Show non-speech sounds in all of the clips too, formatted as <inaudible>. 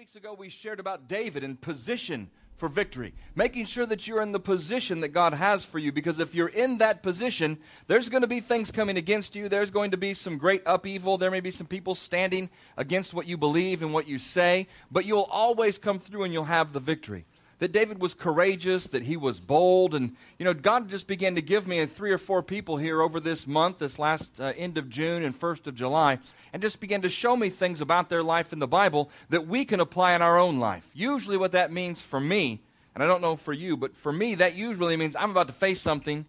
weeks ago, we shared about David and position for victory, making sure that you're in the position that God has for you. Because if you're in that position, there's going to be things coming against you. There's going to be some great upheaval. There may be some people standing against what you believe and what you say, but you'll always come through and you'll have the victory that David was courageous, that he was bold. And, you know, God just began to give me three or four people here over this month, this last uh, end of June and 1st of July, and just began to show me things about their life in the Bible that we can apply in our own life. Usually, what that means for me, and I don't know for you, but for me, that usually means I'm about to face something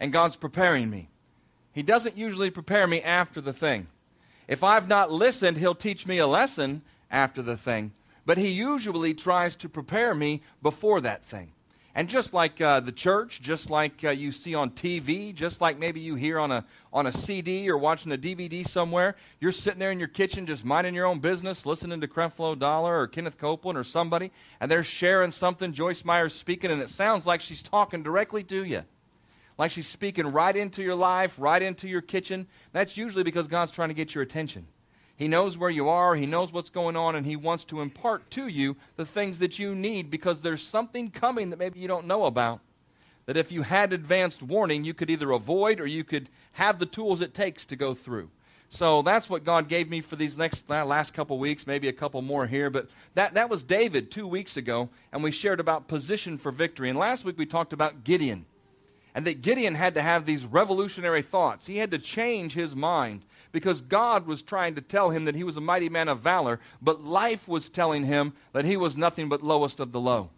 and God's preparing me. He doesn't usually prepare me after the thing. If I've not listened, He'll teach me a lesson after the thing but he usually tries to prepare me before that thing. And just like uh, the church, just like uh, you see on TV, just like maybe you hear on a, on a CD or watching a DVD somewhere, you're sitting there in your kitchen just minding your own business, listening to Creflo Dollar or Kenneth Copeland or somebody, and they're sharing something, Joyce Meyer's speaking, and it sounds like she's talking directly to you. Like she's speaking right into your life, right into your kitchen. That's usually because God's trying to get your attention. He knows where you are, He knows what's going on, and He wants to impart to you the things that you need because there's something coming that maybe you don't know about. That if you had advanced warning, you could either avoid or you could have the tools it takes to go through. So that's what God gave me for these next last couple weeks, maybe a couple more here. But that, that was David two weeks ago, and we shared about position for victory. And last week we talked about Gideon, and that Gideon had to have these revolutionary thoughts. He had to change his mind because God was trying to tell him that he was a mighty man of valor, but life was telling him that he was nothing but lowest of the low.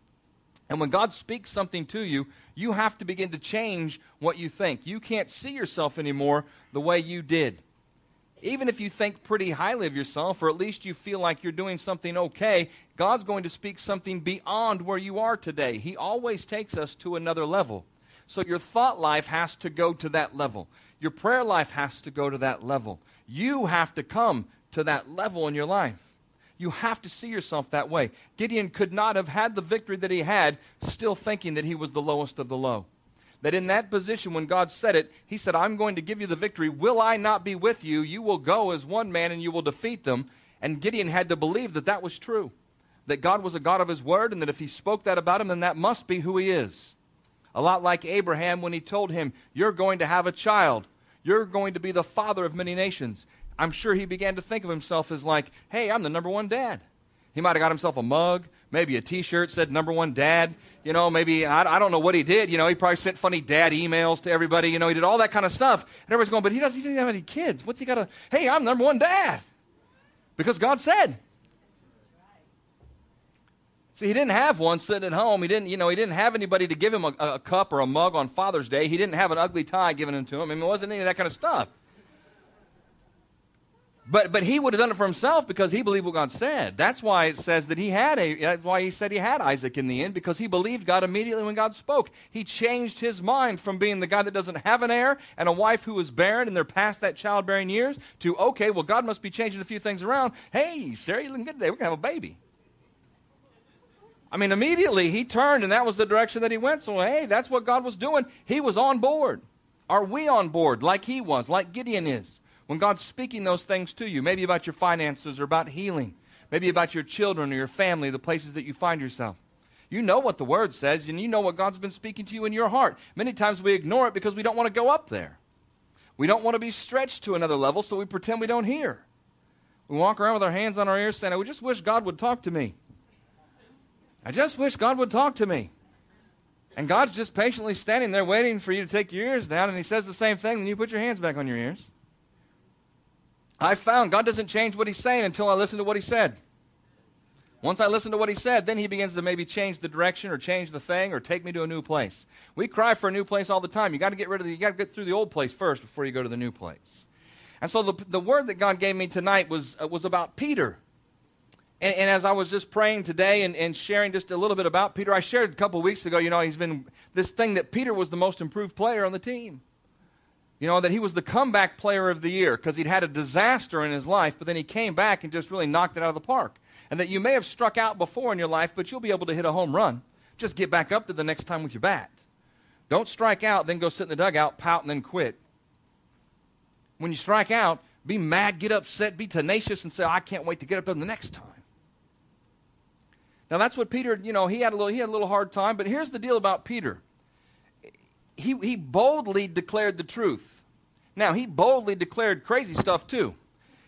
And when God speaks something to you, you have to begin to change what you think. You can't see yourself anymore the way you did. Even if you think pretty highly of yourself, or at least you feel like you're doing something okay, God's going to speak something beyond where you are today. He always takes us to another level. So your thought life has to go to that level. Your prayer life has to go to that level. You have to come to that level in your life. You have to see yourself that way. Gideon could not have had the victory that he had still thinking that he was the lowest of the low. That in that position, when God said it, he said, I'm going to give you the victory. Will I not be with you? You will go as one man and you will defeat them. And Gideon had to believe that that was true. That God was a God of his word, and that if he spoke that about him, then that must be who he is. A lot like Abraham when he told him, You're going to have a child. You're going to be the father of many nations. I'm sure he began to think of himself as like, hey, I'm the number one dad. He might have got himself a mug, maybe a t shirt said number one dad. You know, maybe, I, I, don't know what he did. You know, he probably sent funny dad emails to everybody. You know, he did all that kind of stuff. And everybody's going, but he doesn't, he doesn't have any kids. What's he got to, hey, I'm number one dad. Because God said. See, he didn't have one sitting at home. He didn't, you know, he didn't have anybody to give him a, a cup or a mug on Father's Day. He didn't have an ugly tie given to him. I mean, it wasn't any of that kind of stuff. But, but he would have done it for himself because he believed what God said. That's why it says that he had a, that's why he said he had Isaac in the end, because he believed God immediately when God spoke. He changed his mind from being the guy that doesn't have an heir and a wife who is barren and they're past that childbearing years to, okay, well, God must be changing a few things around. Hey, Sarah, you looking good today. We're going to have a baby. I mean, immediately he turned and that was the direction that he went. So, hey, that's what God was doing. He was on board. Are we on board like he was, like Gideon is? When God's speaking those things to you, maybe about your finances or about healing, maybe about your children or your family, the places that you find yourself. You know what the Word says, and you know what God's been speaking to you in your heart. Many times we ignore it because we don't want to go up there. We don't want to be stretched to another level, so we pretend we don't hear. We walk around with our hands on our ears saying, I just wish God would talk to me. I just wish God would talk to me. And God's just patiently standing there waiting for you to take your ears down, and He says the same thing, and you put your hands back on your ears. I found God doesn't change what He's saying until I listen to what He said. Once I listen to what He said, then He begins to maybe change the direction or change the thing or take me to a new place. We cry for a new place all the time. You got to get rid of the, you got to get through the old place first before you go to the new place. And so the, the word that God gave me tonight was, uh, was about Peter. And, and, as I was just praying today and, and, sharing just a little bit about Peter, I shared a couple weeks ago, you know, he's been this thing that Peter was the most improved player on the team. You know, that he was the comeback player of the year because he'd had a disaster in his life, but then he came back and just really knocked it out of the park. And that you may have struck out before in your life, but you'll be able to hit a home run. Just get back up to the next time with your bat. Don't strike out, then go sit in the dugout, pout, and then quit. When you strike out, be mad, get upset, be tenacious, and say, I can't wait to get up there the next time. Now that's what Peter, you know, he had a little he had a little hard time, but here's the deal about Peter. He he boldly declared the truth. Now, he boldly declared crazy stuff too.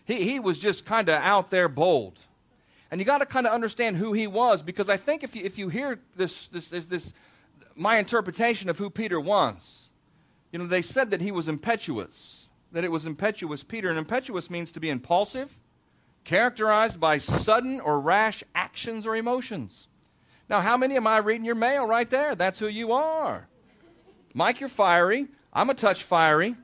He he was just kind of out there bold. And you got to kind of understand who he was because I think if you if you hear this this this, this my interpretation of who Peter was, you know, they said that he was impetuous, that it was impetuous Peter and impetuous means to be impulsive, characterized by sudden or rash actions or emotions. Now, how many am I reading your mail right there? That's who you are. Mike, you're fiery. I'm a touch fiery.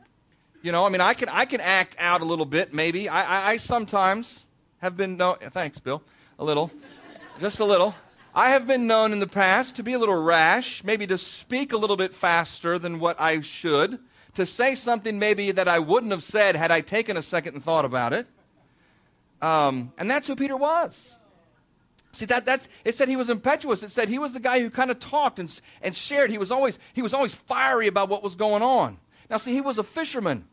You know, I mean, I can, I can act out a little bit, maybe. I, I, I sometimes have been known, thanks, Bill, a little, just a little. I have been known in the past to be a little rash, maybe to speak a little bit faster than what I should, to say something maybe that I wouldn't have said had I taken a second and thought about it. Um, and that's who Peter was. See that that's it said he was impetuous. It said he was the guy who kind of talked and, and shared. He was always he was always fiery about what was going on. Now see, he was a fisherman.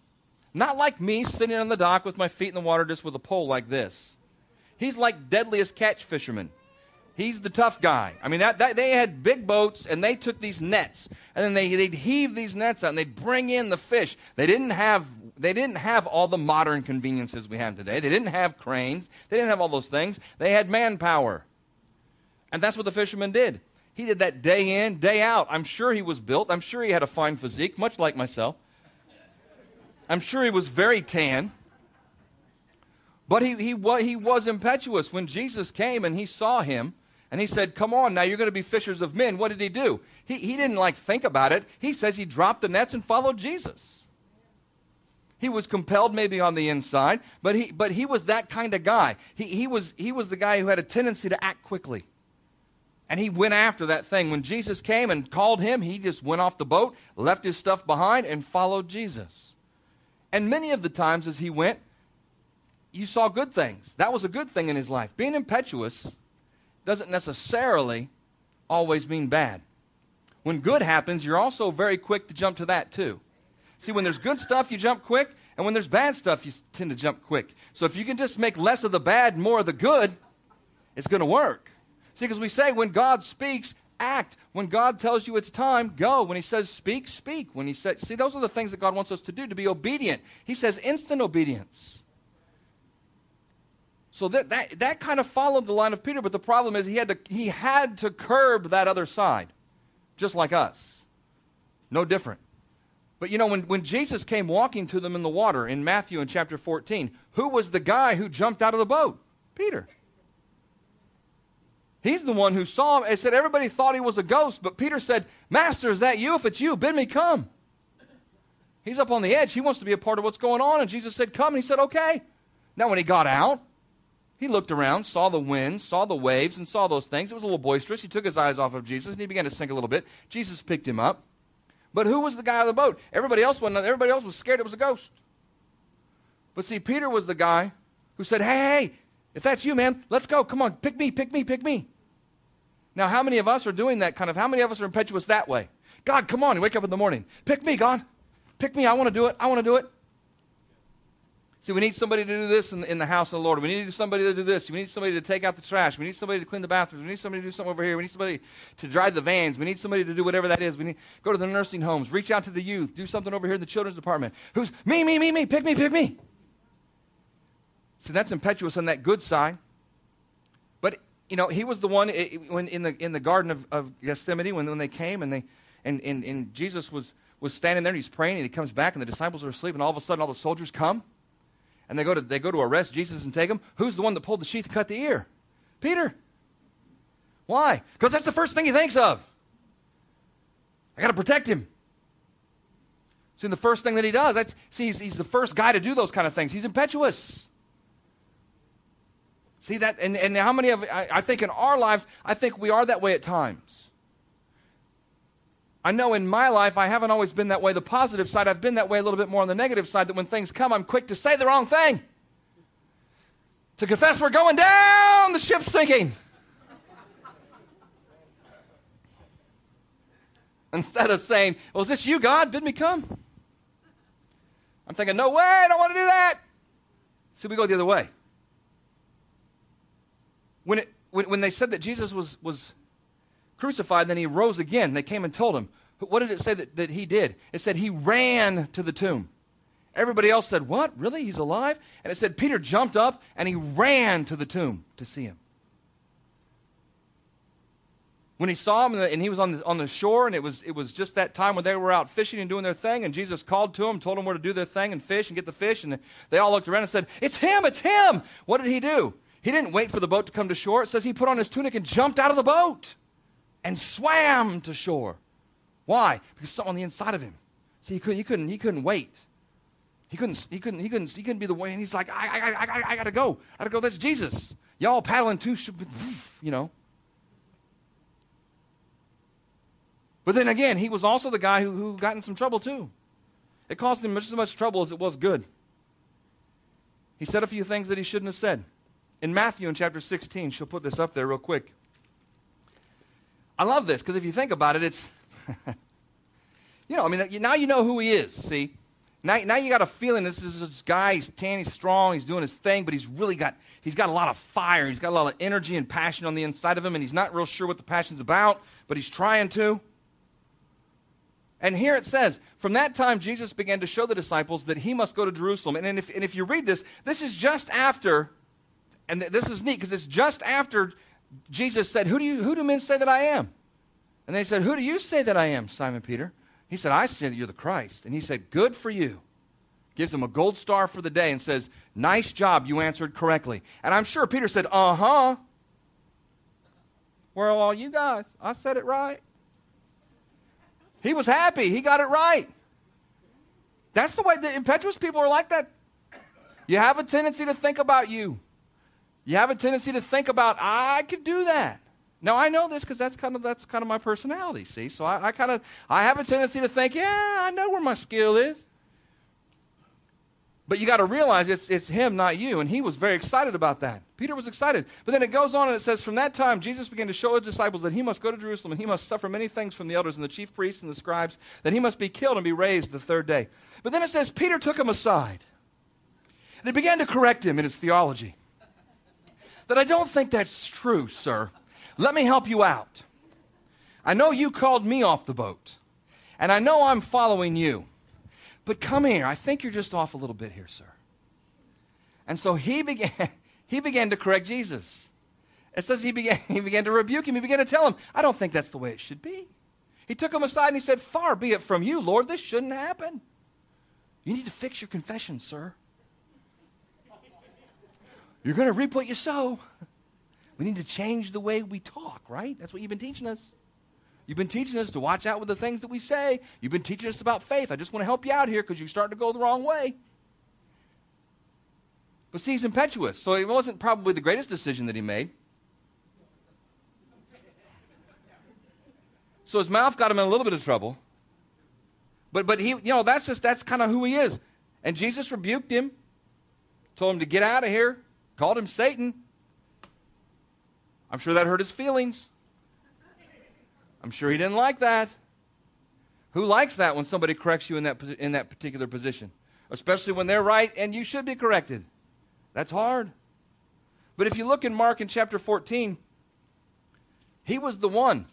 Not like me sitting on the dock with my feet in the water just with a pole like this. He's like deadliest catch fisherman. He's the tough guy. I mean, that, that, they had big boats and they took these nets and then they, they'd heave these nets out and they'd bring in the fish. They didn't have they didn't have all the modern conveniences we have today. They didn't have cranes. They didn't have all those things. They had manpower. And that's what the fisherman did. He did that day in, day out. I'm sure he was built. I'm sure he had a fine physique, much like myself. I'm sure he was very tan. But he, he, he was impetuous. When Jesus came and he saw him, and he said, Come on, now you're going to be fishers of men. What did he do? He, he didn't like think about it. He says he dropped the nets and followed Jesus. He was compelled maybe on the inside, but he, but he was that kind of guy. He, he, was, he was the guy who had a tendency to act quickly. And he went after that thing. When Jesus came and called him, he just went off the boat, left his stuff behind, and followed Jesus. And many of the times as he went, you saw good things. That was a good thing in his life. Being impetuous doesn't necessarily always mean bad. When good happens, you're also very quick to jump to that too. See, when there's good stuff, you jump quick, and when there's bad stuff, you tend to jump quick. So if you can just make less of the bad, more of the good, it's going to work. See, because we say when God speaks, act. When God tells you it's time, go. When He says speak, speak. When He says, see, those are the things that God wants us to do, to be obedient. He says instant obedience. So that, that, that kind of followed the line of Peter, but the problem is he had, to, he had to curb that other side, just like us. No different. But you know, when, when Jesus came walking to them in the water in Matthew in chapter 14, who was the guy who jumped out of the boat? Peter. He's the one who saw him. It said everybody thought he was a ghost, but Peter said, Master, is that you? If it's you, bid me come. He's up on the edge. He wants to be a part of what's going on. And Jesus said, Come. And he said, Okay. Now, when he got out, he looked around, saw the wind, saw the waves, and saw those things. It was a little boisterous. He took his eyes off of Jesus and he began to sink a little bit. Jesus picked him up. But who was the guy on the boat? Everybody else wasn't. Everybody else was scared it was a ghost. But see, Peter was the guy who said, Hey, hey, if that's you, man, let's go. Come on, pick me, pick me, pick me. Now, how many of us are doing that kind of, how many of us are impetuous that way? God, come on, you wake up in the morning. Pick me, God. Pick me. I want to do it. I want to do it. See, we need somebody to do this in, in, the house of the Lord. We need somebody to do this. We need somebody to take out the trash. We need somebody to clean the bathrooms. We need somebody to do something over here. We need somebody to drive the vans. We need somebody to do whatever that is. We need go to the nursing homes, reach out to the youth, do something over here in the children's department. Who's me, me, me, me? Pick me, pick me. See, that's impetuous on that good side. But you know, he was the one it, when in the in the Garden of, of Gethsemane when, when they came and they and, and, and Jesus was was standing there and he's praying and he comes back and the disciples are asleep and all of a sudden all the soldiers come and they go to, they go to arrest Jesus and take him, who's the one that pulled the sheath and cut the ear? Peter. Why? Because that's the first thing he thinks of. I got to protect him. See, the first thing that he does, that's, see, he's, he's the first guy to do those kind of things. He's impetuous. See that, and, and how many of, I, I think in our lives, I think we are that way at times. I know in my life I haven't always been that way. The positive side, I've been that way a little bit more on the negative side, that when things come, I'm quick to say the wrong thing. To confess we're going down, the ship's sinking. Instead of saying, Well, is this you, God? Bid me come? I'm thinking, No way, I don't want to do that. See, we go the other way. When it, when, when they said that Jesus was, was crucified, then he rose again, they came and told him. What did it say that, that he did? It said he ran to the tomb. Everybody else said, What? Really? He's alive? And it said Peter jumped up and he ran to the tomb to see him. When he saw him and he was on the, on the shore, and it was, it was just that time when they were out fishing and doing their thing, and Jesus called to them, told them where to do their thing and fish and get the fish, and they all looked around and said, It's him, it's him. What did he do? He didn't wait for the boat to come to shore. It says he put on his tunic and jumped out of the boat and swam to shore. Why? Because something on the inside of him. See, he couldn't, he couldn't, he couldn't wait. He couldn't, he couldn't, he couldn't, he couldn't be the way. And he's like, I, I, I, I, I gotta go. I gotta go. That's Jesus. Y'all paddling too, <laughs> you know. But then again, he was also the guy who, who got in some trouble too. It caused him just as much trouble as it was good. He said a few things that he shouldn't have said. In Matthew in chapter 16, she'll put this up there real quick. I love this because if you think about it, it's, <laughs> you know, I mean, now you know who he is, see? Now, now you got a feeling this is this guy, he's tan, he's strong, he's doing his thing, but he's really got, he's got a lot of fire, he's got a lot of energy and passion on the inside of him, and he's not real sure what the passion's about, but he's trying to. And here it says, from that time, Jesus began to show the disciples that he must go to Jerusalem. And, if, and if you read this, this is just after, and this is neat because it's just after Jesus said, who do, you, who do men say that I am? And they said, Who do you say that I am, Simon Peter? He said, I say that you're the Christ. And he said, Good for you. Gives him a gold star for the day and says, Nice job, you answered correctly. And I'm sure Peter said, Uh huh. Where are all you guys? I said it right. He was happy. He got it right. That's the way the impetuous people are like that. You have a tendency to think about you. You have a tendency to think about, I could do that. Now I know this because that's kind of that's kind of my personality. See, so I, I kind of I have a tendency to think, yeah, I know where my skill is. But you got to realize it's, it's him, not you. And he was very excited about that. Peter was excited. But then it goes on and it says, From that time, Jesus began to show his disciples that he must go to Jerusalem and he must suffer many things from the elders and the chief priests and the scribes, that he must be killed and be raised the third day. But then it says, Peter took him aside and he began to correct him in his theology. That I don't think that's true, sir. Let me help you out. I know you called me off the boat, and I know I'm following you. But come here. I think you're just off a little bit here, sir. And so he <laughs> began, he began to correct Jesus. It says he began, <laughs> he began to rebuke him. He began to tell him, I don't think that's the way it should be. He took him aside and he said, Far be it from you, Lord, this shouldn't happen. You need to fix your confession, sir. You're going to reap what you sow. We need to change the way we talk, right? That's what you've been teaching us. You've been teaching us to watch out with the things that we say. You've been teaching us about faith. I just want to help you out here because you're starting to go the wrong way. But see, he's impetuous, so it wasn't probably the greatest decision that he made. So his mouth got him in a little bit of trouble. But but he, you know, that's just that's kind of who he is. And Jesus rebuked him, told him to get out of here, called him Satan. I'm sure that hurt his feelings. I'm sure he didn't like that. Who likes that when somebody corrects you in that, in that particular position? Especially when they're right and you should be corrected. That's hard. But if you look in Mark in chapter 14, he was the one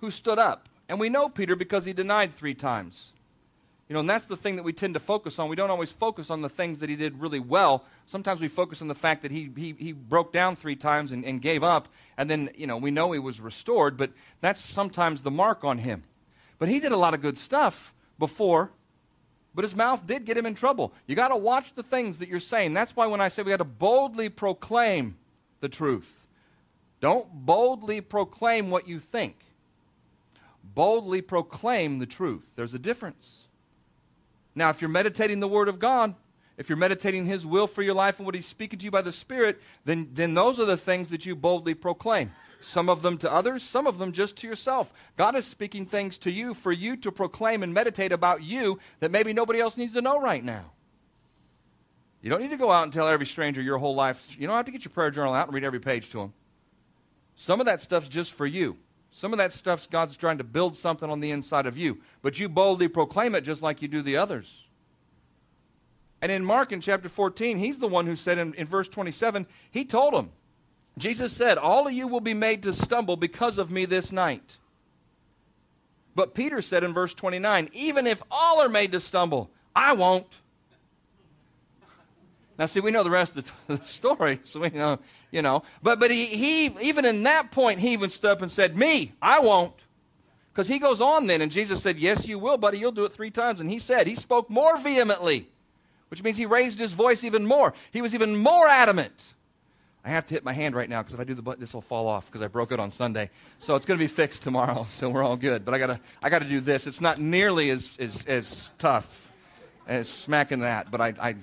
who stood up. And we know Peter because he denied three times. You know, and that's the thing that we tend to focus on. We don't always focus on the things that he did really well. Sometimes we focus on the fact that he, he, he broke down three times and, and gave up, and then, you know, we know he was restored, but that's sometimes the mark on him. But he did a lot of good stuff before, but his mouth did get him in trouble. You got to watch the things that you're saying. That's why when I say we got to boldly proclaim the truth, don't boldly proclaim what you think. Boldly proclaim the truth. There's a difference. Now, if you're meditating the Word of God, if you're meditating His will for your life and what He's speaking to you by the Spirit, then, then those are the things that you boldly proclaim. Some of them to others, some of them just to yourself. God is speaking things to you for you to proclaim and meditate about you that maybe nobody else needs to know right now. You don't need to go out and tell every stranger your whole life. You don't have to get your prayer journal out and read every page to them. Some of that stuff's just for you. Some of that stuff's God's trying to build something on the inside of you, but you boldly proclaim it just like you do the others. And in Mark in chapter 14, he's the one who said in, in verse 27, he told them, Jesus said, All of you will be made to stumble because of me this night. But Peter said in verse 29, Even if all are made to stumble, I won't. Now, see, we know the rest of <laughs> the story, so we know, you know. But, but he, he, even in that point, he even stood up and said, Me, I won't. Because he goes on then, and Jesus said, Yes, you will, buddy. You'll do it three times. And he said, He spoke more vehemently, which means he raised his voice even more. He was even more adamant. I have to hit my hand right now because if I do the button, this will fall off because I broke it on Sunday. So it's going to be fixed tomorrow, <laughs> so we're all good. But I got I got to do this. It's not nearly as, as, as tough as smacking that, but I, I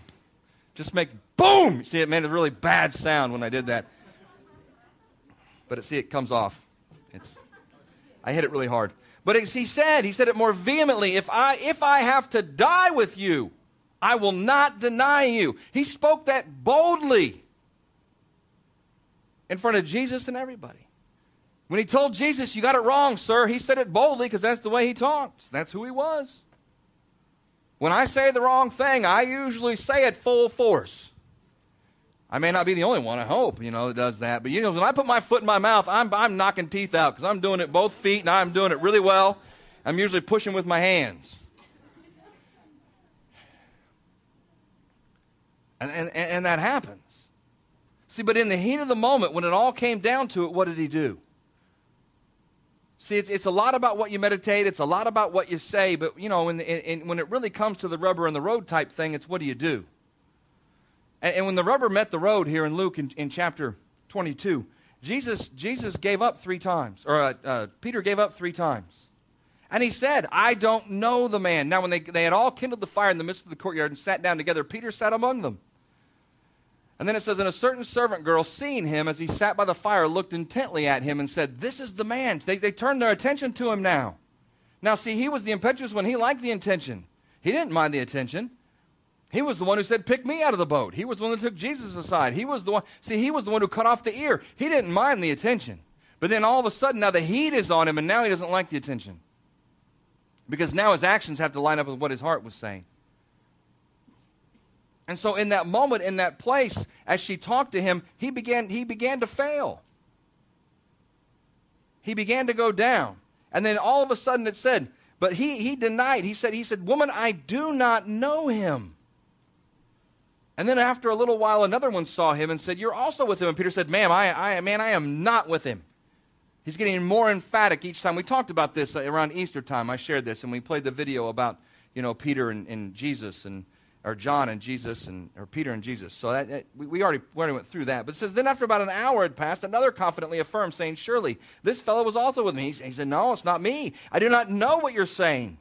just make boom. See, it made a really bad sound when I did that. But it, see, it comes off. It's, I hit it really hard. But he said, he said it more vehemently if I, if I have to die with you, I will not deny you. He spoke that boldly in front of Jesus and everybody. When he told Jesus, You got it wrong, sir, he said it boldly because that's the way he talked. That's who he was. When I say the wrong thing, I usually say it full force. I may not be the only one, I hope, you know, that does that. But, you know, when I put my foot in my mouth, I'm, I'm knocking teeth out because I'm doing it both feet and I'm doing it really well. I'm usually pushing with my hands. And, and, and that happens. See, but in the heat of the moment, when it all came down to it, what did he do? See, it's, it's a lot about what you meditate, it's a lot about what you say, but, you know, in, in, when it really comes to the rubber and the road type thing, it's what do you do? And, and when the rubber met the road here in Luke in, in chapter 22, Jesus, Jesus gave up three times, or uh, uh, Peter gave up three times. And he said, I don't know the man. Now, when they, they had all kindled the fire in the midst of the courtyard and sat down together, Peter sat among them. And then it says, And a certain servant girl, seeing him as he sat by the fire, looked intently at him and said, This is the man. They, they turned their attention to him now. Now, see, he was the impetuous one. He liked the attention, he didn't mind the attention. He was the one who said, Pick me out of the boat. He was the one that took Jesus aside. He was the one, see, he was the one who cut off the ear. He didn't mind the attention. But then all of a sudden, now the heat is on him, and now he doesn't like the attention. Because now his actions have to line up with what his heart was saying. And so in that moment, in that place, as she talked to him, he began, he began to fail. He began to go down. And then all of a sudden it said, but he, he denied. He said, he said, Woman, I do not know him. And then after a little while, another one saw him and said, You're also with him. And Peter said, Ma'am, I, I, man, I am not with him. He's getting more emphatic each time. We talked about this uh, around Easter time. I shared this, and we played the video about, you know, Peter and, and Jesus and or John and Jesus, and, or Peter and Jesus. So that, that, we, we, already, we already went through that. But it says, Then after about an hour had passed, another confidently affirmed, saying, Surely this fellow was also with me. He, he said, No, it's not me. I do not know what you're saying.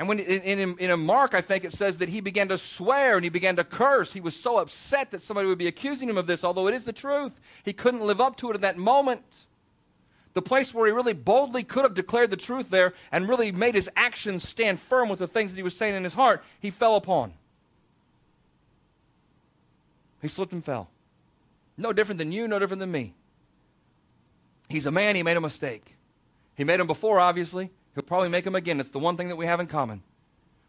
And when in, in, in a Mark, I think it says that he began to swear and he began to curse. He was so upset that somebody would be accusing him of this, although it is the truth. He couldn't live up to it in that moment the place where he really boldly could have declared the truth there and really made his actions stand firm with the things that he was saying in his heart, he fell upon. He slipped and fell. No different than you, no different than me. He's a man, he made a mistake. He made them before, obviously. He'll probably make them again. It's the one thing that we have in common.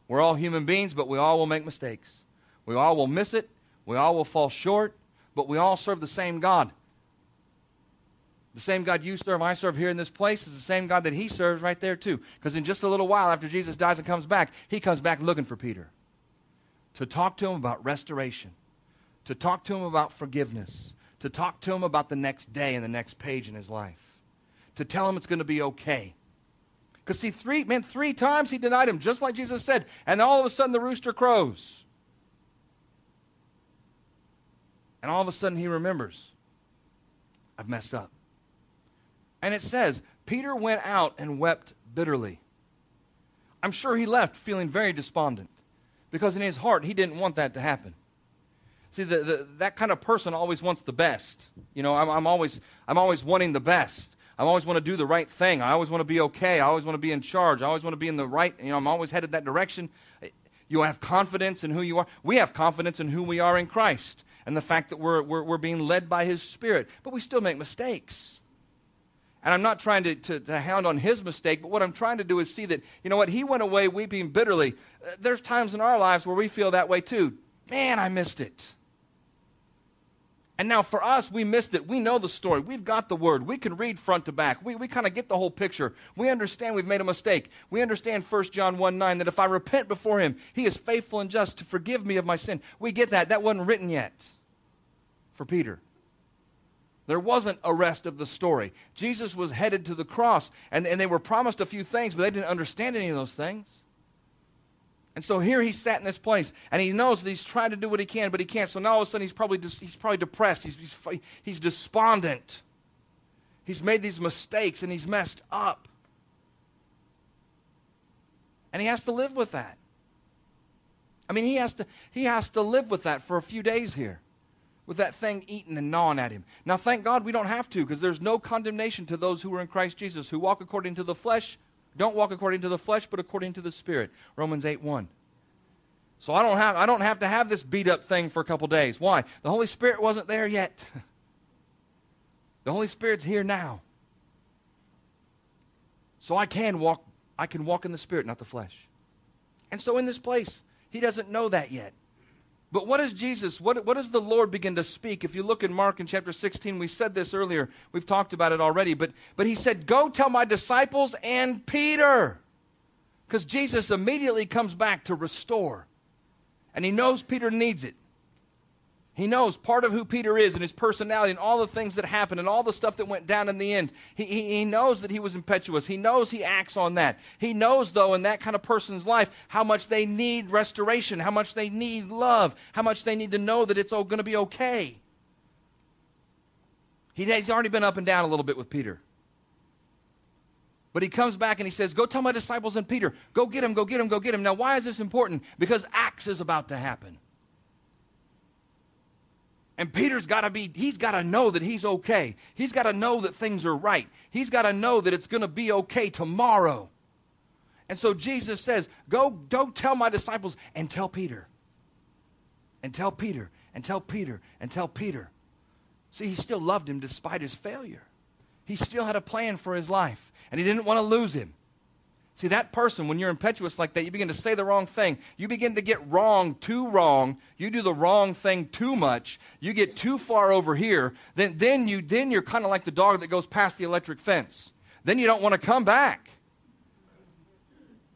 We're all human beings, but we all will make mistakes. We all will miss it. We all will fall short, but we all serve the same God. The same God you serve, I serve here in this place, is the same God that he serves right there too. Because in just a little while after Jesus dies and comes back, he comes back looking for Peter to talk to him about restoration, to talk to him about forgiveness, to talk to him about the next day and the next page in his life, to tell him it's going to be okay. Because see, three man, three times he denied him, just like Jesus said, and all of a sudden the rooster crows. And all of a sudden he remembers, I've messed up. And it says, Peter went out and wept bitterly. I'm sure he left feeling very despondent because in his heart he didn't want that to happen. See, the, the, that kind of person always wants the best. You know, I'm, I'm, always, I'm always wanting the best. I always want to do the right thing. I always want to be okay. I always want to be in charge. I always want to be in the right, you know, I'm always headed that direction. You have confidence in who you are. We have confidence in who we are in Christ and the fact that we're, we're, we're being led by His Spirit. But we still make mistakes. And I'm not trying to, to, to, hound on his mistake, but what I'm trying to do is see that, you know what, he went away weeping bitterly. Uh, there's times in our lives where we feel that way too. Man, I missed it. And now for us, we missed it. We know the story. We've got the word. We can read front to back. We, we kind of get the whole picture. We understand we've made a mistake. We understand 1 John 1 9 that if I repent before him, he is faithful and just to forgive me of my sin. We get that. That wasn't written yet for Peter. There wasn't a rest of the story. Jesus was headed to the cross, and, and they were promised a few things, but they didn't understand any of those things. And so here he sat in this place, and he knows that he's trying to do what he can, but he can't. So now all of a sudden he's probably, dis- he's probably depressed. He's, he's, he's despondent. He's made these mistakes, and he's messed up. And he has to live with that. I mean, he has to, he has to live with that for a few days here, with that thing eating and gnawing at him. Now, thank God we don't have to, because there's no condemnation to those who are in Christ Jesus, who walk according to the flesh, don't walk according to the flesh, but according to the Spirit. Romans 8 1. So I don't have I don't have to have this beat up thing for a couple days. Why? The Holy Spirit wasn't there yet. <laughs> the Holy Spirit's here now. So I can walk I can walk in the spirit, not the flesh. And so in this place, he doesn't know that yet. But what does Jesus, what, what does the Lord begin to speak? If you look in Mark in chapter 16, we said this earlier. We've talked about it already. But, but he said, Go tell my disciples and Peter. Because Jesus immediately comes back to restore. And he knows Peter needs it. He knows part of who Peter is and his personality and all the things that happened and all the stuff that went down in the end. He, he, he, knows that he was impetuous. He knows he acts on that. He knows, though, in that kind of person's life, how much they need restoration, how much they need love, how much they need to know that it's all going to be okay. He, he's already been up and down a little bit with Peter. But he comes back and he says, Go tell my disciples and Peter, go get him, go get him, go get him. Now, why is this important? Because Acts is about to happen. And Peter's got to be, he's got to know that he's okay. He's got to know that things are right. He's got to know that it's going to be okay tomorrow. And so Jesus says, Go, go tell my disciples and tell Peter. And tell Peter, and tell Peter, and tell Peter. See, he still loved him despite his failure. He still had a plan for his life, and he didn't want to lose him. See, that person, when you're impetuous like that, you begin to say the wrong thing. You begin to get wrong too wrong. You do the wrong thing too much. You get too far over here. Then, then, you, then you're kind of like the dog that goes past the electric fence. Then you don't want to come back.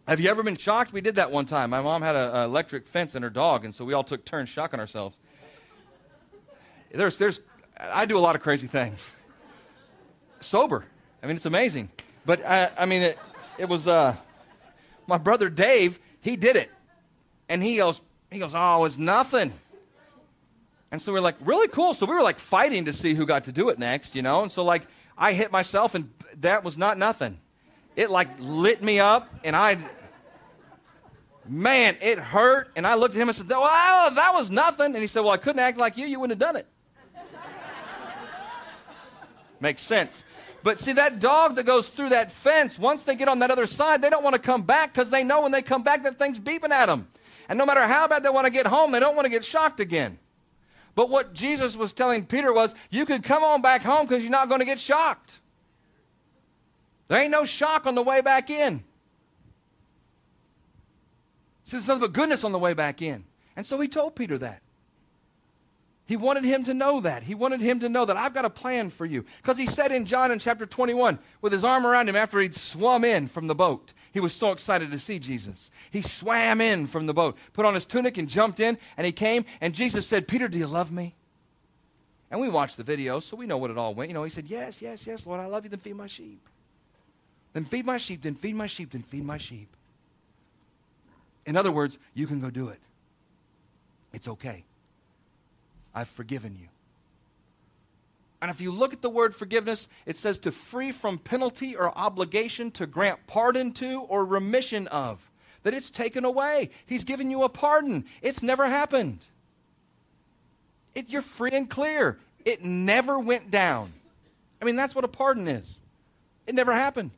Have you ever been shocked? We did that one time. My mom had an electric fence and her dog, and so we all took turns shocking ourselves. There's, there's, I do a lot of crazy things. Sober. I mean, it's amazing. But, I, I mean, it, it was uh, my brother Dave. He did it, and he goes, he goes, oh, it's nothing. And so we're like, really cool. So we were like fighting to see who got to do it next, you know. And so like I hit myself, and that was not nothing. It like lit me up, and I, man, it hurt. And I looked at him and said, well, that was nothing. And he said, well, I couldn't act like you. You wouldn't have done it. <laughs> Makes sense. But see, that dog that goes through that fence, once they get on that other side, they don't want to come back because they know when they come back that thing's beeping at them. And no matter how bad they want to get home, they don't want to get shocked again. But what Jesus was telling Peter was, you could come on back home because you're not going to get shocked. There ain't no shock on the way back in. See, there's nothing but goodness on the way back in. And so he told Peter that. He wanted him to know that. He wanted him to know that I've got a plan for you. Because he said in John in chapter 21, with his arm around him after he'd swum in from the boat, he was so excited to see Jesus. He swam in from the boat, put on his tunic, and jumped in, and he came, and Jesus said, Peter, do you love me? And we watched the video, so we know what it all went. You know, he said, Yes, yes, yes, Lord, I love you, then feed my sheep. Then feed my sheep, then feed my sheep, then feed my sheep. In other words, you can go do it. It's okay. I've forgiven you. And if you look at the word forgiveness, it says to free from penalty or obligation, to grant pardon to or remission of. That it's taken away. He's given you a pardon. It's never happened. It, you're free and clear. It never went down. I mean, that's what a pardon is. It never happened.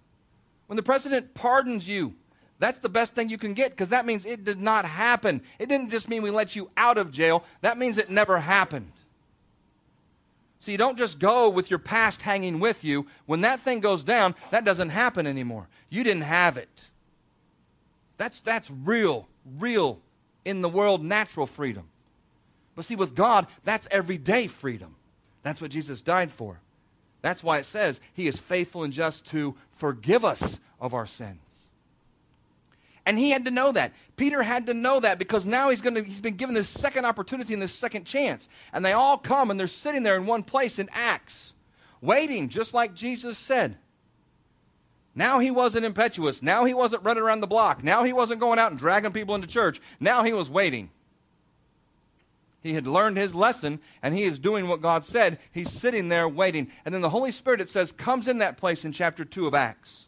When the president pardons you, that's the best thing you can get because that means it did not happen. It didn't just mean we let you out of jail, that means it never happened. So you don't just go with your past hanging with you. When that thing goes down, that doesn't happen anymore. You didn't have it. That's, that's real, real in the world natural freedom. But see, with God, that's everyday freedom. That's what Jesus died for. That's why it says he is faithful and just to forgive us of our sins. And he had to know that. Peter had to know that because now he's going to he's been given this second opportunity and this second chance. And they all come and they're sitting there in one place in Acts, waiting just like Jesus said. Now he wasn't impetuous. Now he wasn't running around the block. Now he wasn't going out and dragging people into church. Now he was waiting. He had learned his lesson and he is doing what God said. He's sitting there waiting. And then the Holy Spirit, it says, comes in that place in chapter 2 of Acts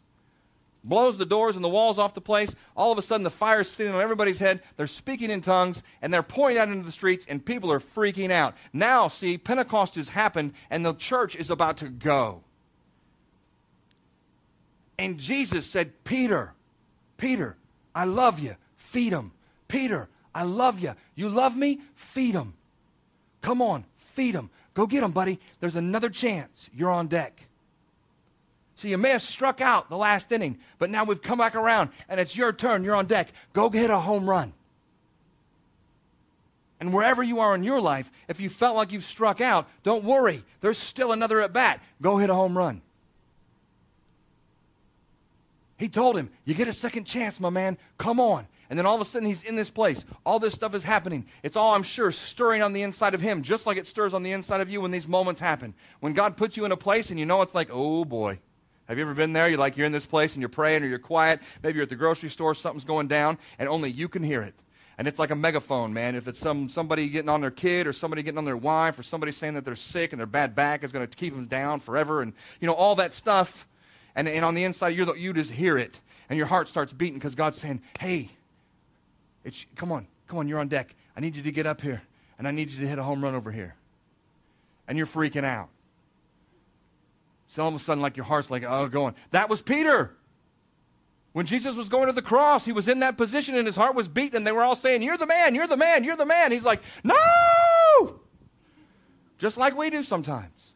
blows the doors and the walls off the place. All of a sudden, the fire is sitting on everybody's head. They're speaking in tongues and they're pouring out into the streets, and people are freaking out. Now, see, Pentecost has happened and the church is about to go. And Jesus said, Peter, Peter, I love you. Feed them. Peter, I love you. You love me? Feed them. Come on, feed them. Go get them, buddy. There's another chance. You're on deck. So you may have struck out the last inning, but now we've come back around and it's your turn. You're on deck. Go hit a home run. And wherever you are in your life, if you felt like you've struck out, don't worry. There's still another at bat. Go hit a home run. He told him, You get a second chance, my man. Come on. And then all of a sudden, he's in this place. All this stuff is happening. It's all, I'm sure, stirring on the inside of him, just like it stirs on the inside of you when these moments happen. When God puts you in a place and you know it's like, oh boy, have you ever been there? You're like, you're in this place and you're praying or you're quiet. Maybe you're at the grocery store, something's going down, and only you can hear it. And it's like a megaphone, man. If it's some, somebody getting on their kid or somebody getting on their wife or somebody saying that they're sick and their bad back is going to keep them down forever and, you know, all that stuff. And, and on the inside, the, you just hear it. And your heart starts beating because God's saying, hey, it's, come on, come on, you're on deck. I need you to get up here. And I need you to hit a home run over here. And you're freaking out. So all of a sudden, like your heart's like, oh, going. That was Peter. When Jesus was going to the cross, he was in that position and his heart was beaten, and they were all saying, You're the man, you're the man, you're the man. He's like, No! Just like we do sometimes.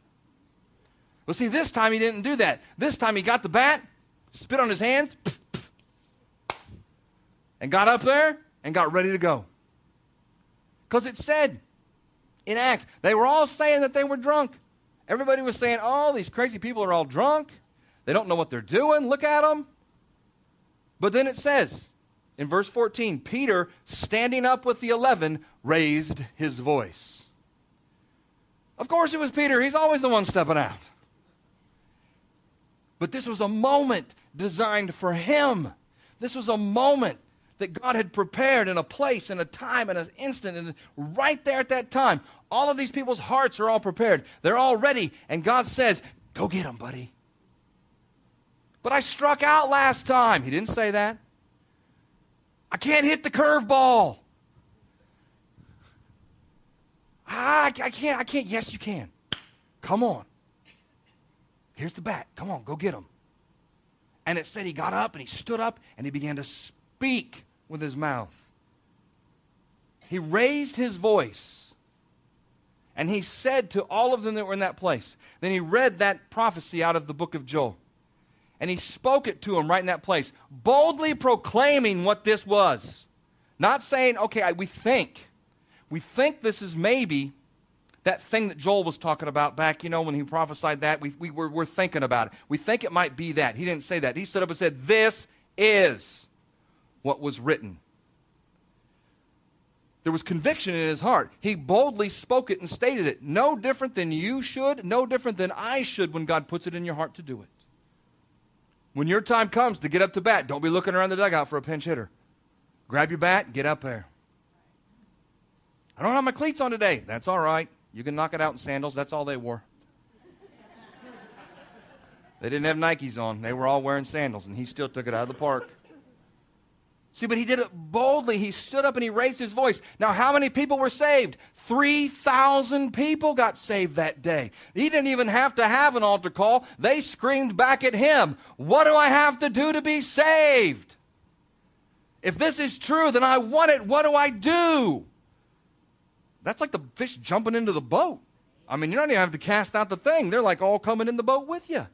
Well, see, this time he didn't do that. This time he got the bat, spit on his hands, and got up there and got ready to go. Because it said in Acts, they were all saying that they were drunk. Everybody was saying, oh, these crazy people are all drunk. They don't know what they're doing. Look at them. But then it says in verse 14 Peter, standing up with the eleven, raised his voice. Of course, it was Peter. He's always the one stepping out. But this was a moment designed for him. This was a moment that God had prepared in a place and a time and an instant. And right there at that time, all of these people's hearts are all prepared. They're all ready. And God says, Go get them, buddy. But I struck out last time. He didn't say that. I can't hit the curveball. Ah, I can't. I can't. Yes, you can. Come on. Here's the bat. Come on, go get him. And it said he got up and he stood up and he began to speak with his mouth. He raised his voice and he said to all of them that were in that place. Then he read that prophecy out of the book of Joel. And he spoke it to them right in that place, boldly proclaiming what this was. Not saying, okay, I, we think. We think this is maybe that thing that Joel was talking about back, you know, when he prophesied that. We, we were, we're thinking about it. We think it might be that. He didn't say that. He stood up and said, This is what was written. There was conviction in his heart. He boldly spoke it and stated it. No different than you should, no different than I should when God puts it in your heart to do it. When your time comes to get up to bat, don't be looking around the dugout for a pinch hitter. Grab your bat, get up there. I don't have my cleats on today. That's all right. You can knock it out in sandals. That's all they wore. they didn't have Nikes on. They were all wearing sandals, and he still took it out of the park. See, but he did it boldly. He stood up and he raised his voice. Now, how many people were saved? 3,000 people got saved that day. He didn't even have to have an altar call. They screamed back at him, What do I have to do to be saved? If this is true, then I want it. What do I do? That's like the fish jumping into the boat. I mean, you don't even have to cast out the thing, they're like all coming in the boat with you.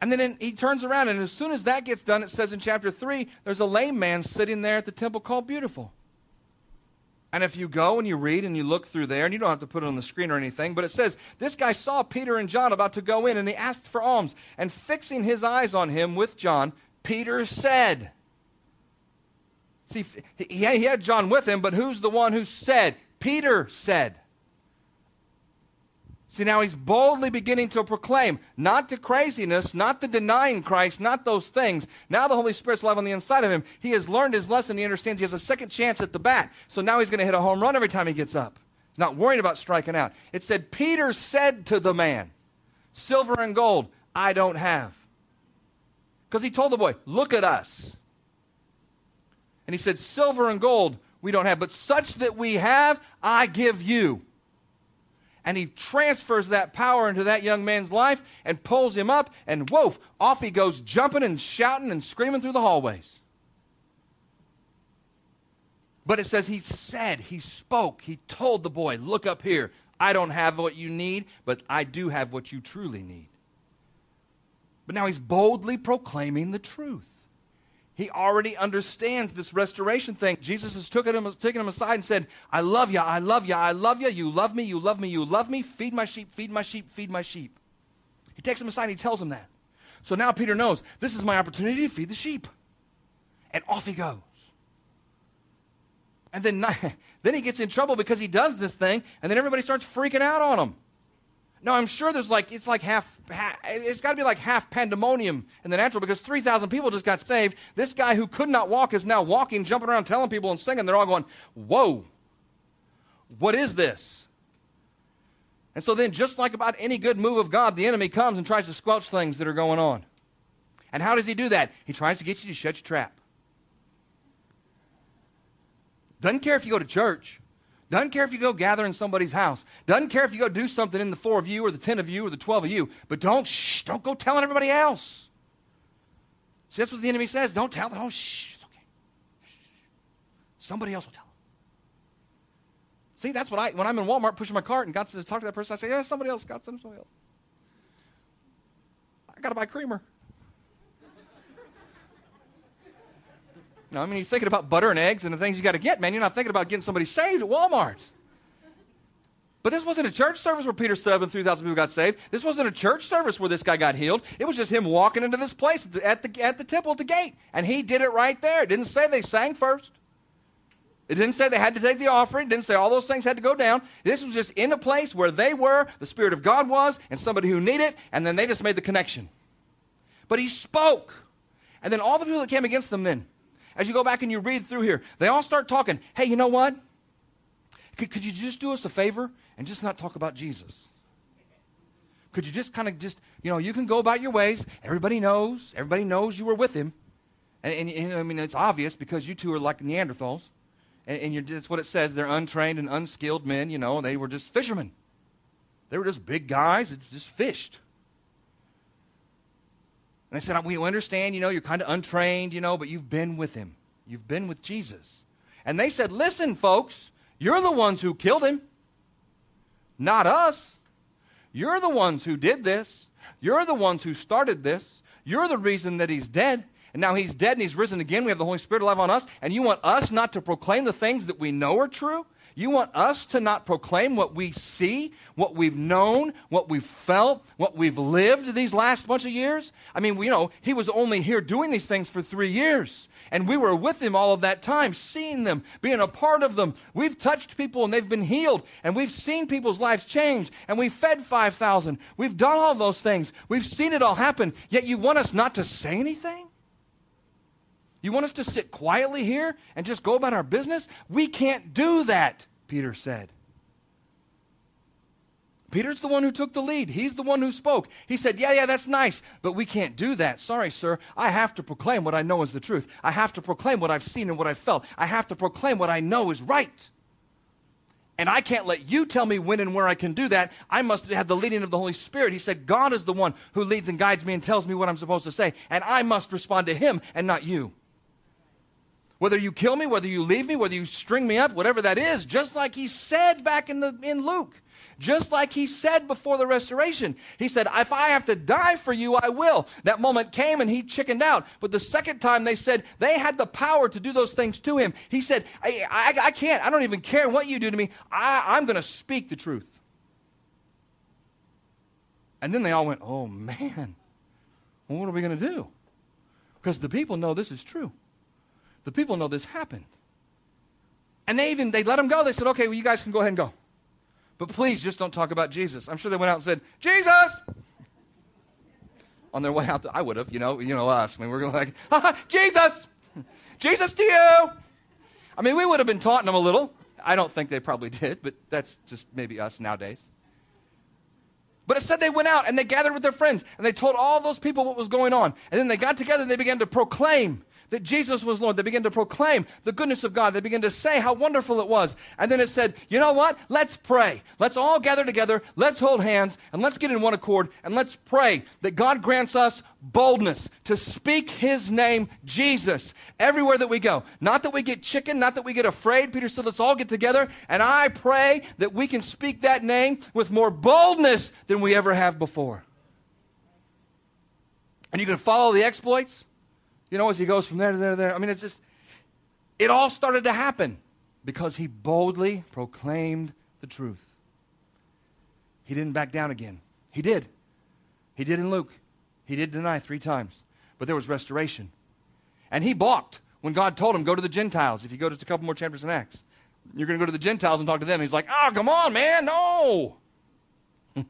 And then he turns around, and as soon as that gets done, it says in chapter 3 there's a lame man sitting there at the temple called Beautiful. And if you go and you read and you look through there, and you don't have to put it on the screen or anything, but it says this guy saw Peter and John about to go in, and he asked for alms. And fixing his eyes on him with John, Peter said, See, he had John with him, but who's the one who said? Peter said. See, now he's boldly beginning to proclaim, not the craziness, not the denying Christ, not those things. Now the Holy Spirit's alive on the inside of him. He has learned his lesson. He understands he has a second chance at the bat. So now he's going to hit a home run every time he gets up. He's not worried about striking out. It said, Peter said to the man, Silver and gold I don't have. Because he told the boy, Look at us. And he said, Silver and gold we don't have, but such that we have, I give you and he transfers that power into that young man's life and pulls him up, and whoa, off he goes, jumping and shouting and screaming through the hallways. But it says he said, he spoke, he told the boy, Look up here. I don't have what you need, but I do have what you truly need. But now he's boldly proclaiming the truth. He already understands this restoration thing. Jesus has taken him, taken him aside and said, I love you, I love you, I love you, you love me, you love me, you love me, feed my sheep, feed my sheep, feed my sheep. He takes him aside and he tells him that. So now Peter knows this is my opportunity to feed the sheep. And off he goes. And then, <laughs> then he gets in trouble because he does this thing, and then everybody starts freaking out on him. No, I'm sure there's like, it's like half, half it's got to be like half pandemonium in the natural because 3,000 people just got saved. This guy who could not walk is now walking, jumping around, telling people and singing. They're all going, Whoa, what is this? And so then, just like about any good move of God, the enemy comes and tries to squelch things that are going on. And how does he do that? He tries to get you to shut your trap. Doesn't care if you go to church. Doesn't care if you go gather in somebody's house. Doesn't care if you go do something in the four of you or the ten of you or the twelve of you. But don't shh, don't go telling everybody else. See, that's what the enemy says. Don't tell them. Oh, shh, it's okay. Somebody else will tell them. See, that's what I, when I'm in Walmart pushing my cart and got to talk to that person, I say, yeah, somebody else got some, somebody else. I got to buy creamer. No, I mean, you're thinking about butter and eggs and the things you got to get, man. You're not thinking about getting somebody saved at Walmart. But this wasn't a church service where Peter stood up and 3,000 people got saved. This wasn't a church service where this guy got healed. It was just him walking into this place at the, at the, at the temple at the gate. And he did it right there. It didn't say they sang first. It didn't say they had to take the offering. It didn't say all those things had to go down. This was just in a place where they were, the Spirit of God was, and somebody who needed it, and then they just made the connection. But he spoke. And then all the people that came against them then, as you go back and you read through here, they all start talking. Hey, you know what? Could, could you just do us a favor and just not talk about Jesus? Could you just kind of just, you know, you can go about your ways. Everybody knows. Everybody knows you were with him. And, and, and I mean, it's obvious because you two are like Neanderthals. And, and that's what it says. They're untrained and unskilled men, you know. They were just fishermen. They were just big guys that just fished. And I said, We understand, you know, you're kind of untrained, you know, but you've been with him. You've been with Jesus. And they said, Listen, folks, you're the ones who killed him, not us. You're the ones who did this. You're the ones who started this. You're the reason that he's dead. And now he's dead and he's risen again. We have the Holy Spirit alive on us. And you want us not to proclaim the things that we know are true? You want us to not proclaim what we see, what we've known, what we've felt, what we've lived these last bunch of years? I mean, you know, he was only here doing these things for three years. And we were with him all of that time, seeing them, being a part of them. We've touched people and they've been healed. And we've seen people's lives change. And we've fed 5,000. We've done all those things. We've seen it all happen. Yet you want us not to say anything? You want us to sit quietly here and just go about our business? We can't do that. Peter said. Peter's the one who took the lead. He's the one who spoke. He said, Yeah, yeah, that's nice, but we can't do that. Sorry, sir. I have to proclaim what I know is the truth. I have to proclaim what I've seen and what I've felt. I have to proclaim what I know is right. And I can't let you tell me when and where I can do that. I must have the leading of the Holy Spirit. He said, God is the one who leads and guides me and tells me what I'm supposed to say. And I must respond to Him and not you. Whether you kill me, whether you leave me, whether you string me up, whatever that is, just like he said back in, the, in Luke. just like he said before the restoration. He said, If I have to die for you, I will. That moment came and he chickened out. But the second time they said they had the power to do those things to him, he said, I, I, I can't. I don't even care what you do to me. I, I'm going to speak the truth. And then they all went, Oh, man, well, what are we going to do? Because the people know this is true. The people know this happened. And they even, they let him go. They said, okay, well, you guys can go ahead and go. But please just don't talk about Jesus. I'm sure they went out and said, Jesus! On their way out, I would have, you know, you know us. I mean, we're going to like, Jesus! Jesus to you! I mean, we would have been taunting them a little. I don't think they probably did, but that's just maybe us nowadays. But it said they went out and they gathered with their friends and they told all those people what was going on. And then they got together and they began to proclaim that Jesus was Lord. They began to proclaim the goodness of God. They began to say how wonderful it was. And then it said, you know what? Let's pray. Let's all gather together. Let's hold hands and let's get in one accord and let's pray that God grants us boldness to speak his name, Jesus, everywhere that we go. Not that we get chicken, not that we get afraid. Peter said, let's all get together. And I pray that we can speak that name with more boldness than we ever have before. And you can follow the exploits you know, as he goes from there to there to there. I mean, it's just, it all started to happen because he boldly proclaimed the truth. He didn't back down again. He did. He did in Luke. He did deny three times. But there was restoration. And he balked when God told him, go to the Gentiles. If you go to a couple more chapters in Acts, you're going to go to the Gentiles and talk to them. He's like, oh, come on, man, no. <laughs>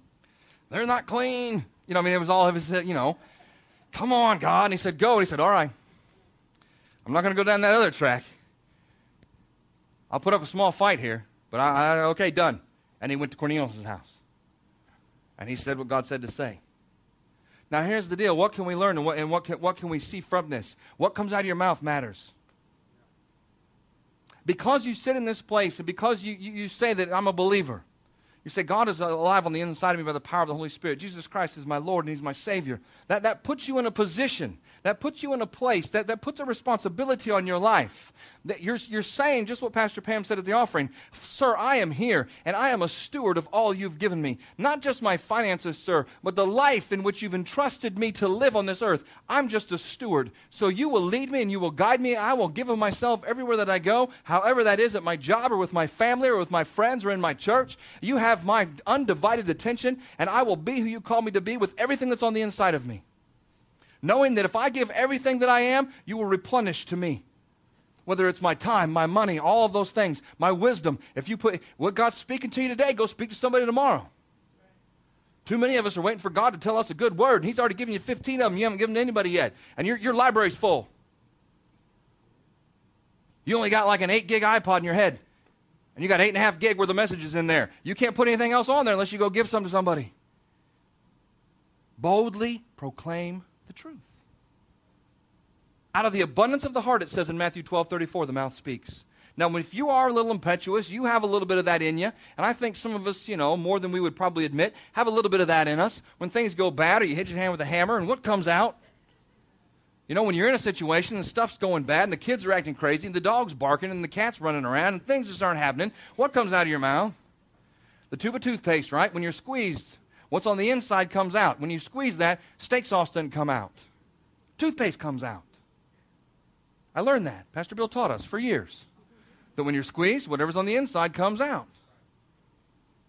They're not clean. You know, I mean, it was all of his, you know, Come on, God. And he said, Go. And he said, All right. I'm not going to go down that other track. I'll put up a small fight here, but I, I, okay, done. And he went to Cornelius' house. And he said what God said to say. Now, here's the deal. What can we learn and what, and what, can, what can we see from this? What comes out of your mouth matters. Because you sit in this place and because you, you, you say that I'm a believer, you say, God is alive on the inside of me by the power of the Holy Spirit. Jesus Christ is my Lord and He's my Savior. That, that puts you in a position, that puts you in a place, that, that puts a responsibility on your life. That you're, you're saying just what Pastor Pam said at the offering Sir, I am here and I am a steward of all you've given me. Not just my finances, sir, but the life in which you've entrusted me to live on this earth. I'm just a steward. So you will lead me and you will guide me. I will give of myself everywhere that I go, however that is at my job or with my family or with my friends or in my church. You have have my undivided attention, and I will be who you call me to be with everything that's on the inside of me. Knowing that if I give everything that I am, you will replenish to me. Whether it's my time, my money, all of those things, my wisdom. If you put what God's speaking to you today, go speak to somebody tomorrow. Too many of us are waiting for God to tell us a good word, and He's already given you 15 of them. You haven't given to anybody yet, and your, your library's full. You only got like an 8 gig iPod in your head. And you got eight and a half gig worth of messages in there. You can't put anything else on there unless you go give some to somebody. Boldly proclaim the truth. Out of the abundance of the heart, it says in Matthew 12 34, the mouth speaks. Now, if you are a little impetuous, you have a little bit of that in you. And I think some of us, you know, more than we would probably admit, have a little bit of that in us. When things go bad or you hit your hand with a hammer, and what comes out? You know, when you're in a situation and stuff's going bad and the kids are acting crazy and the dog's barking and the cat's running around and things just aren't happening, what comes out of your mouth? The tube of toothpaste, right? When you're squeezed, what's on the inside comes out. When you squeeze that, steak sauce doesn't come out. Toothpaste comes out. I learned that. Pastor Bill taught us for years. That when you're squeezed, whatever's on the inside comes out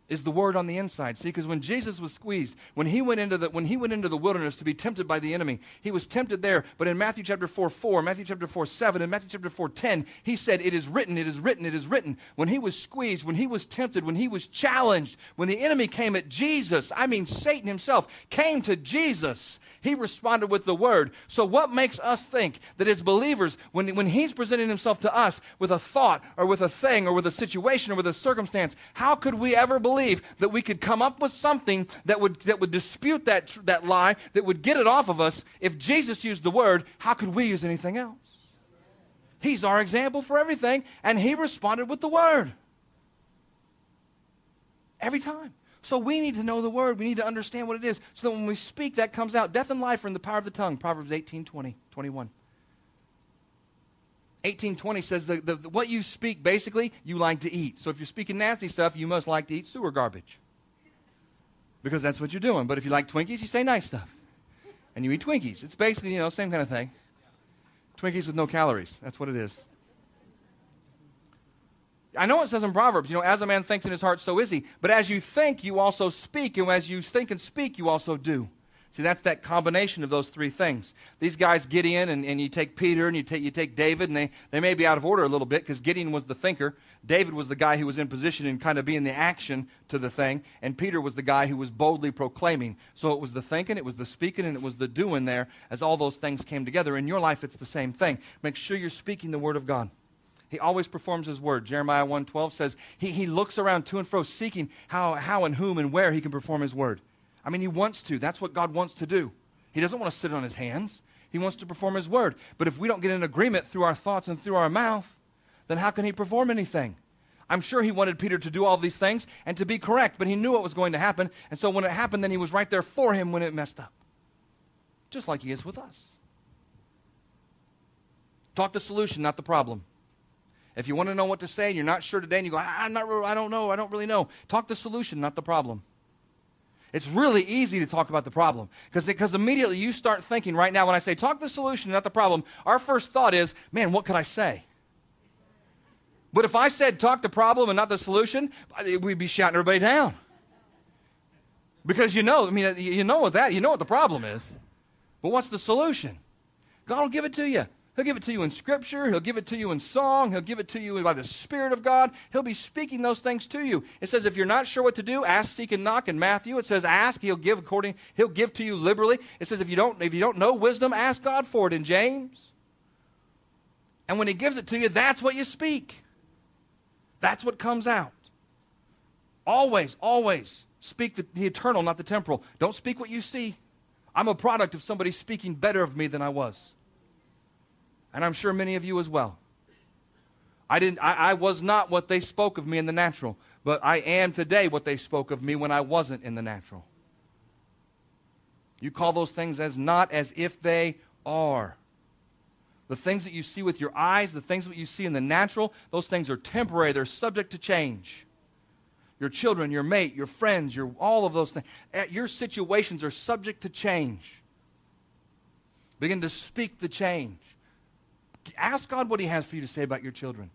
is the word on the inside. See, because when Jesus was squeezed, when he went into the when he went into the wilderness to be tempted by the enemy, he was tempted there. But in Matthew chapter 4, 4, Matthew chapter 4, 7, and Matthew chapter 4, 10, he said, It is written, it is written, it is written. When he was squeezed, when he was tempted, when he was challenged, when the enemy came at Jesus, I mean Satan himself, came to Jesus he responded with the word. So, what makes us think that as believers, when, when He's presenting Himself to us with a thought or with a thing or with a situation or with a circumstance, how could we ever believe that we could come up with something that would, that would dispute that, that lie, that would get it off of us? If Jesus used the word, how could we use anything else? He's our example for everything, and He responded with the word. Every time. So we need to know the word. We need to understand what it is. So that when we speak, that comes out. Death and life are in the power of the tongue. Proverbs 18, 20, 21. 1820 says that what you speak, basically, you like to eat. So if you're speaking nasty stuff, you must like to eat sewer garbage. because that's what you're doing. But if you like Twinkies, you say nice stuff. And you eat Twinkies. It's basically, you know, same kind of thing. Twinkies with no calories. That's what it is. I know it says in Proverbs, you know, as a man thinks in his heart, so is he. But as you think, you also speak. And as you think and speak, you also do. See, that's that combination of those three things. These guys, Gideon, and, and you take Peter, and you take, you take David, and they, they may be out of order a little bit because Gideon was the thinker. David was the guy who was in position and kind of being the action to the thing. And Peter was the guy who was boldly proclaiming. So it was the thinking, it was the speaking, and it was the doing there as all those things came together. In your life, it's the same thing. Make sure you're speaking the word of God. He always performs his word. Jeremiah 1.12 says he, he looks around to and fro seeking how, how and whom and where he can perform his word. I mean, he wants to. That's what God wants to do. He doesn't want to sit on his hands. He wants to perform his word. But if we don't get in agreement through our thoughts and through our mouth, then how can he perform anything? I'm sure he wanted Peter to do all these things and to be correct, but he knew what was going to happen. And so when it happened, then he was right there for him when it messed up. Just like he is with us. Talk the solution, not the problem. If you want to know what to say and you're not sure today and you go, I'm not, I don't know, I don't really know, talk the solution, not the problem. It's really easy to talk about the problem because immediately you start thinking right now when I say talk the solution, not the problem, our first thought is, man, what could I say? But if I said talk the problem and not the solution, we'd be shouting everybody down. Because you know, I mean, you know what that, you know what the problem is. But what's the solution? God will give it to you. He'll give it to you in Scripture. He'll give it to you in song. He'll give it to you by the Spirit of God. He'll be speaking those things to you. It says, if you're not sure what to do, ask, seek, and knock in Matthew. It says, ask, he'll give according, he'll give to you liberally. It says, if you don't, if you don't know wisdom, ask God for it in James. And when he gives it to you, that's what you speak. That's what comes out. Always, always speak the, the eternal, not the temporal. Don't speak what you see. I'm a product of somebody speaking better of me than I was and I'm sure many of you as well. I, didn't, I, I, was not what they spoke of me in the natural, but I am today what they spoke of me when I wasn't in the natural. You call those things as not as if they are. The things that you see with your eyes, the things that you see in the natural, those things are temporary. They're subject to change. Your children, your mate, your friends, your, all of those things. Eh, your situations are subject to change. Begin to speak the change. Ask God what He has for you to say about your children.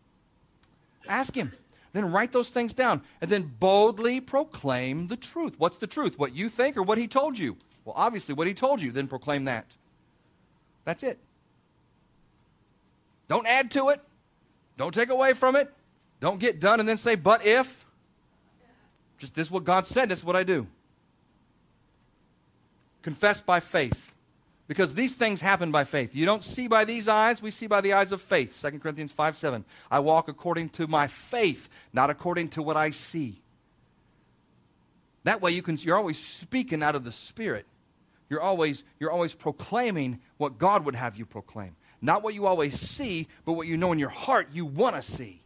Ask Him. Then write those things down and then boldly proclaim the truth. What's the truth? What you think or what He told you? Well, obviously, what He told you, then proclaim that. That's it. Don't add to it. Don't take away from it. Don't get done and then say, but if. Just this is what God said, this is what I do. Confess by faith. Because these things happen by faith. You don't see by these eyes, we see by the eyes of faith. 2 Corinthians 5 7. I walk according to my faith, not according to what I see. That way you can, you're always speaking out of the Spirit. You're always, you're always proclaiming what God would have you proclaim. Not what you always see, but what you know in your heart you want to see.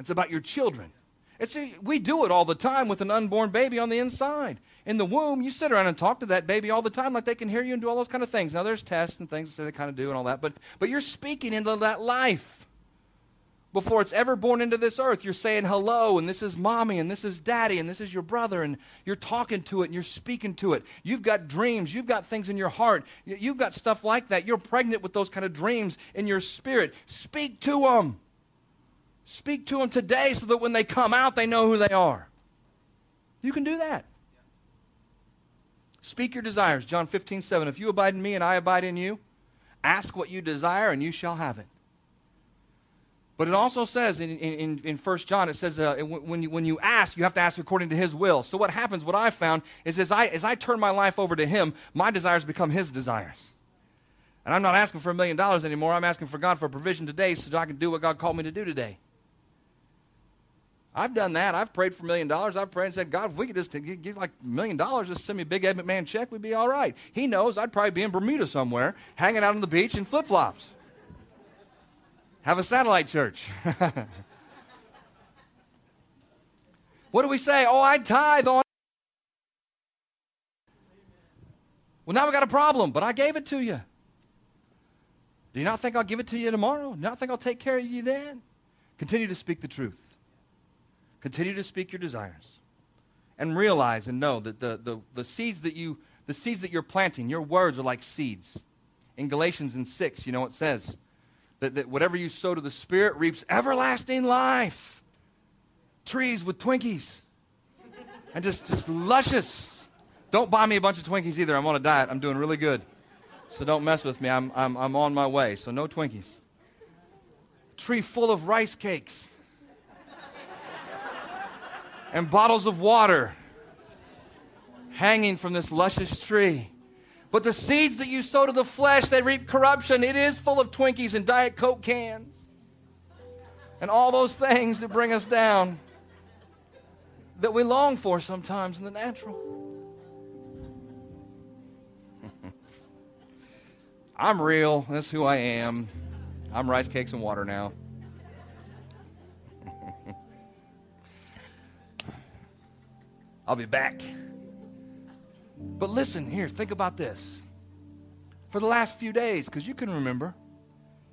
It's about your children. It's, we do it all the time with an unborn baby on the inside in the womb, you sit around and talk to that baby all the time, like they can hear you and do all those kind of things. Now, there's tests and things that they kind of do and all that, but, but you're speaking into that life. Before it's ever born into this earth, you're saying hello, and this is mommy, and this is daddy, and this is your brother, and you're talking to it, and you're speaking to it. You've got dreams, you've got things in your heart, you've got stuff like that. You're pregnant with those kind of dreams in your spirit. Speak to them. Speak to them today so that when they come out, they know who they are. You can do that. Speak your desires. John 15, 7. If you abide in me and I abide in you, ask what you desire and you shall have it. But it also says in, in, in 1 John, it says uh, when, you, when you ask, you have to ask according to his will. So what happens, what I've found, is as I, as I turn my life over to him, my desires become his desires. And I'm not asking for a million dollars anymore. I'm asking for God for provision today so that I can do what God called me to do today. I've done that. I've prayed for a million dollars. I've prayed and said, God, if we could just give like a million dollars, just send me a big Ed McMahon check, we'd be all right. He knows I'd probably be in Bermuda somewhere, hanging out on the beach in flip flops. Have a satellite church. <laughs> what do we say? Oh, I tithe on. Well, now we got a problem, but I gave it to you. Do you not think I'll give it to you tomorrow? Do you not think I'll take care of you then? Continue to speak the truth. Continue to speak your desires. and realize and know that the, the, the seeds that you the seeds that you're planting, your words are like seeds. In Galatians in 6, you know it says that, that whatever you sow to the Spirit reaps everlasting life. Trees with Twinkies. And just, just luscious. Don't buy me a bunch of Twinkies either. I'm on a diet. I'm doing really good. So don't mess with me. I'm, I'm, I'm on my way. So no Twinkies. Tree full of rice cakes and bottles of water hanging from this luscious tree. But the seeds that you sow to the flesh, they reap corruption. It is full of Twinkies and Diet Coke cans and all those things that bring us down that we long for sometimes in the natural. <laughs> I'm real. That's who I am. I'm rice cakes and water now. I'll be back. But listen here, think about this. For the last few days, because you can remember,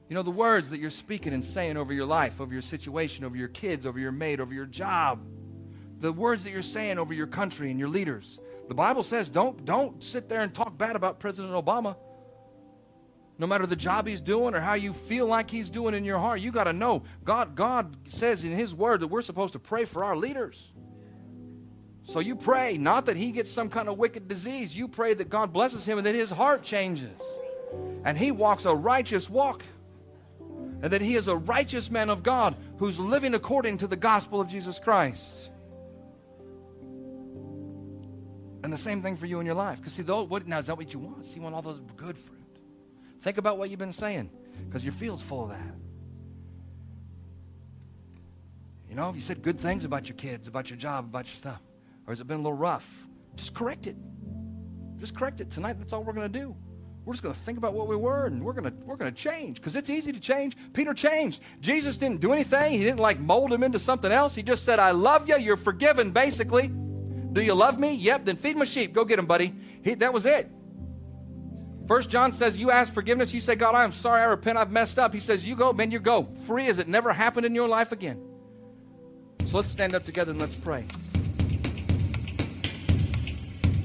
you know, the words that you're speaking and saying over your life, over your situation, over your kids, over your mate, over your job, the words that you're saying over your country and your leaders. The Bible says don't, don't sit there and talk bad about President Obama. No matter the job he's doing or how you feel like he's doing in your heart, you got to know God, God says in his word that we're supposed to pray for our leaders. So you pray, not that he gets some kind of wicked disease. You pray that God blesses him and that his heart changes. And he walks a righteous walk. And that he is a righteous man of God who's living according to the gospel of Jesus Christ. And the same thing for you in your life. Because see, though, what, now is that what you want? See, you want all those good fruit. Think about what you've been saying, because your field's full of that. You know, if you said good things about your kids, about your job, about your stuff, or has it been a little rough? Just correct it. Just correct it. Tonight, that's all we're going to do. We're just going to think about what we were and we're going to we're going to change because it's easy to change. Peter changed. Jesus didn't do anything. He didn't like mold him into something else. He just said, "I love you. You're forgiven." Basically, do you love me? Yep. Then feed my sheep. Go get them, buddy. He, that was it. First John says, "You ask forgiveness. You say, God, I am sorry. I repent. I've messed up." He says, "You go, man. You go free as it never happened in your life again." So let's stand up together and let's pray.